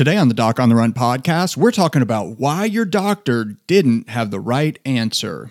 Today on the Doc on the Run podcast, we're talking about why your doctor didn't have the right answer.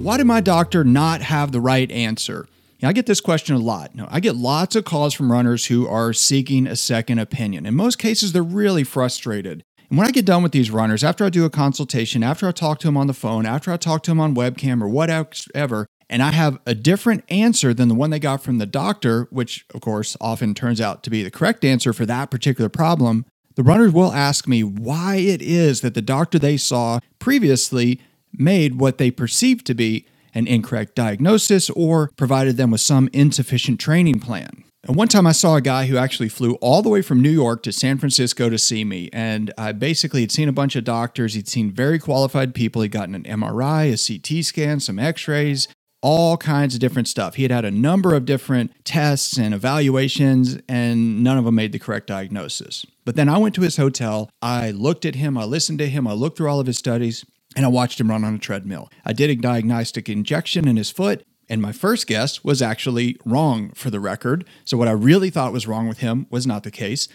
Why did my doctor not have the right answer? You know, I get this question a lot. I get lots of calls from runners who are seeking a second opinion. In most cases, they're really frustrated. And when I get done with these runners, after I do a consultation, after I talk to them on the phone, after I talk to them on webcam or whatever, and I have a different answer than the one they got from the doctor, which of course often turns out to be the correct answer for that particular problem, the runners will ask me why it is that the doctor they saw previously made what they perceived to be an incorrect diagnosis or provided them with some insufficient training plan. And one time I saw a guy who actually flew all the way from New York to San Francisco to see me. And I basically had seen a bunch of doctors. He'd seen very qualified people. He'd gotten an MRI, a CT scan, some x rays, all kinds of different stuff. He had had a number of different tests and evaluations, and none of them made the correct diagnosis. But then I went to his hotel. I looked at him. I listened to him. I looked through all of his studies and I watched him run on a treadmill. I did a diagnostic injection in his foot, and my first guess was actually wrong for the record. So, what I really thought was wrong with him was not the case.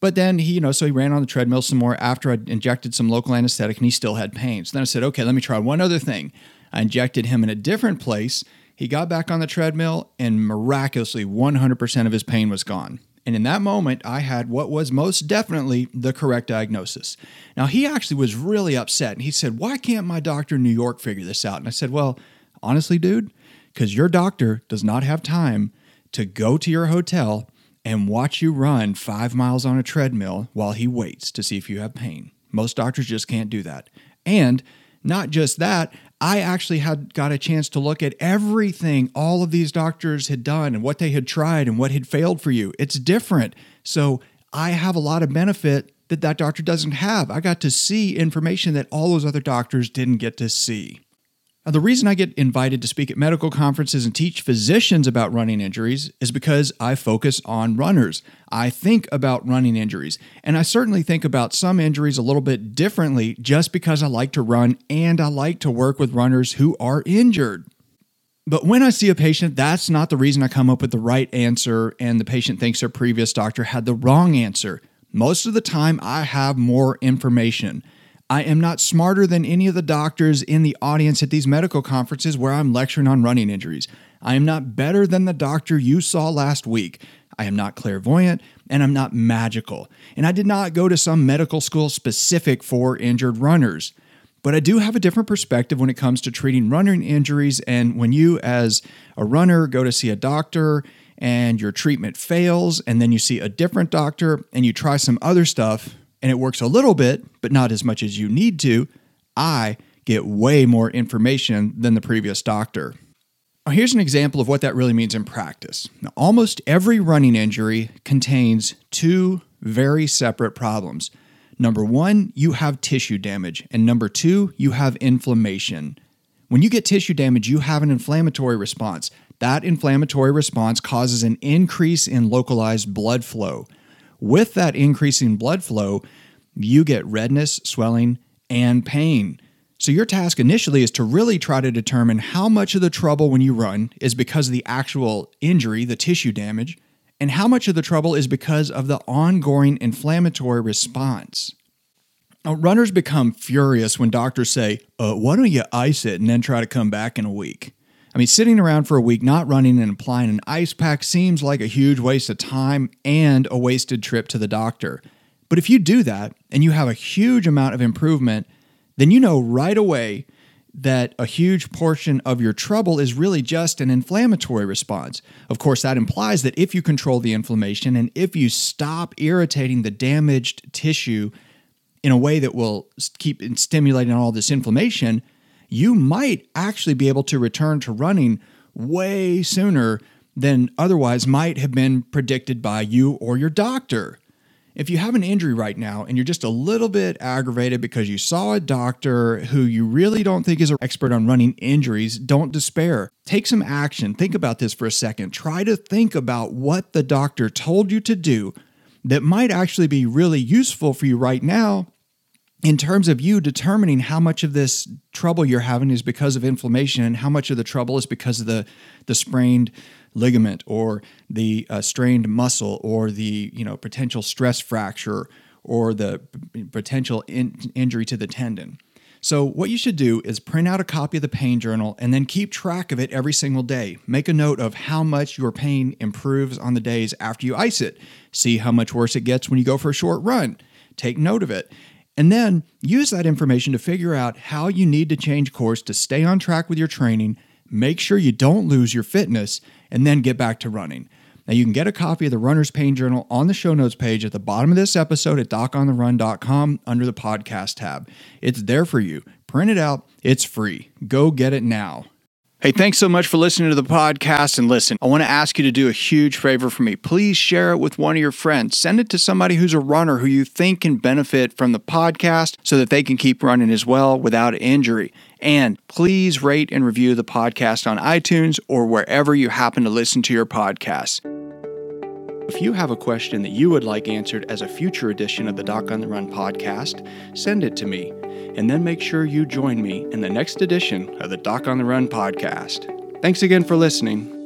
But then he, you know, so he ran on the treadmill some more after I injected some local anesthetic and he still had pain. So then I said, okay, let me try one other thing. I injected him in a different place. He got back on the treadmill and miraculously 100% of his pain was gone. And in that moment, I had what was most definitely the correct diagnosis. Now, he actually was really upset and he said, Why can't my doctor in New York figure this out? And I said, Well, honestly, dude, because your doctor does not have time to go to your hotel and watch you run five miles on a treadmill while he waits to see if you have pain. Most doctors just can't do that. And not just that, I actually had got a chance to look at everything all of these doctors had done and what they had tried and what had failed for you. It's different. So I have a lot of benefit that that doctor doesn't have. I got to see information that all those other doctors didn't get to see. Now, the reason I get invited to speak at medical conferences and teach physicians about running injuries is because I focus on runners. I think about running injuries, and I certainly think about some injuries a little bit differently just because I like to run and I like to work with runners who are injured. But when I see a patient, that's not the reason I come up with the right answer and the patient thinks their previous doctor had the wrong answer. Most of the time, I have more information. I am not smarter than any of the doctors in the audience at these medical conferences where I'm lecturing on running injuries. I am not better than the doctor you saw last week. I am not clairvoyant and I'm not magical. And I did not go to some medical school specific for injured runners. But I do have a different perspective when it comes to treating running injuries. And when you, as a runner, go to see a doctor and your treatment fails, and then you see a different doctor and you try some other stuff, and it works a little bit, but not as much as you need to, I get way more information than the previous doctor. Now, here's an example of what that really means in practice. Now, almost every running injury contains two very separate problems. Number one, you have tissue damage, and number two, you have inflammation. When you get tissue damage, you have an inflammatory response. That inflammatory response causes an increase in localized blood flow. With that increasing blood flow, you get redness, swelling, and pain. So, your task initially is to really try to determine how much of the trouble when you run is because of the actual injury, the tissue damage, and how much of the trouble is because of the ongoing inflammatory response. Now, runners become furious when doctors say, uh, Why don't you ice it and then try to come back in a week? I mean, sitting around for a week not running and applying an ice pack seems like a huge waste of time and a wasted trip to the doctor. But if you do that and you have a huge amount of improvement, then you know right away that a huge portion of your trouble is really just an inflammatory response. Of course, that implies that if you control the inflammation and if you stop irritating the damaged tissue in a way that will keep stimulating all this inflammation, you might actually be able to return to running way sooner than otherwise might have been predicted by you or your doctor. if you have an injury right now and you're just a little bit aggravated because you saw a doctor who you really don't think is an expert on running injuries, don't despair. Take some action. Think about this for a second. Try to think about what the doctor told you to do that might actually be really useful for you right now in terms of you determining how much of this trouble you're having is because of inflammation and how much of the trouble is because of the the sprained ligament or the uh, strained muscle or the you know potential stress fracture or the potential in- injury to the tendon. So what you should do is print out a copy of the pain journal and then keep track of it every single day. Make a note of how much your pain improves on the days after you ice it. See how much worse it gets when you go for a short run. Take note of it. And then use that information to figure out how you need to change course to stay on track with your training, make sure you don't lose your fitness, and then get back to running. Now, you can get a copy of the Runner's Pain Journal on the show notes page at the bottom of this episode at docontherun.com under the podcast tab. It's there for you. Print it out, it's free. Go get it now. Hey, thanks so much for listening to the podcast. And listen, I want to ask you to do a huge favor for me. Please share it with one of your friends. Send it to somebody who's a runner who you think can benefit from the podcast so that they can keep running as well without injury. And please rate and review the podcast on iTunes or wherever you happen to listen to your podcasts. If you have a question that you would like answered as a future edition of the Doc on the Run podcast, send it to me, and then make sure you join me in the next edition of the Doc on the Run podcast. Thanks again for listening.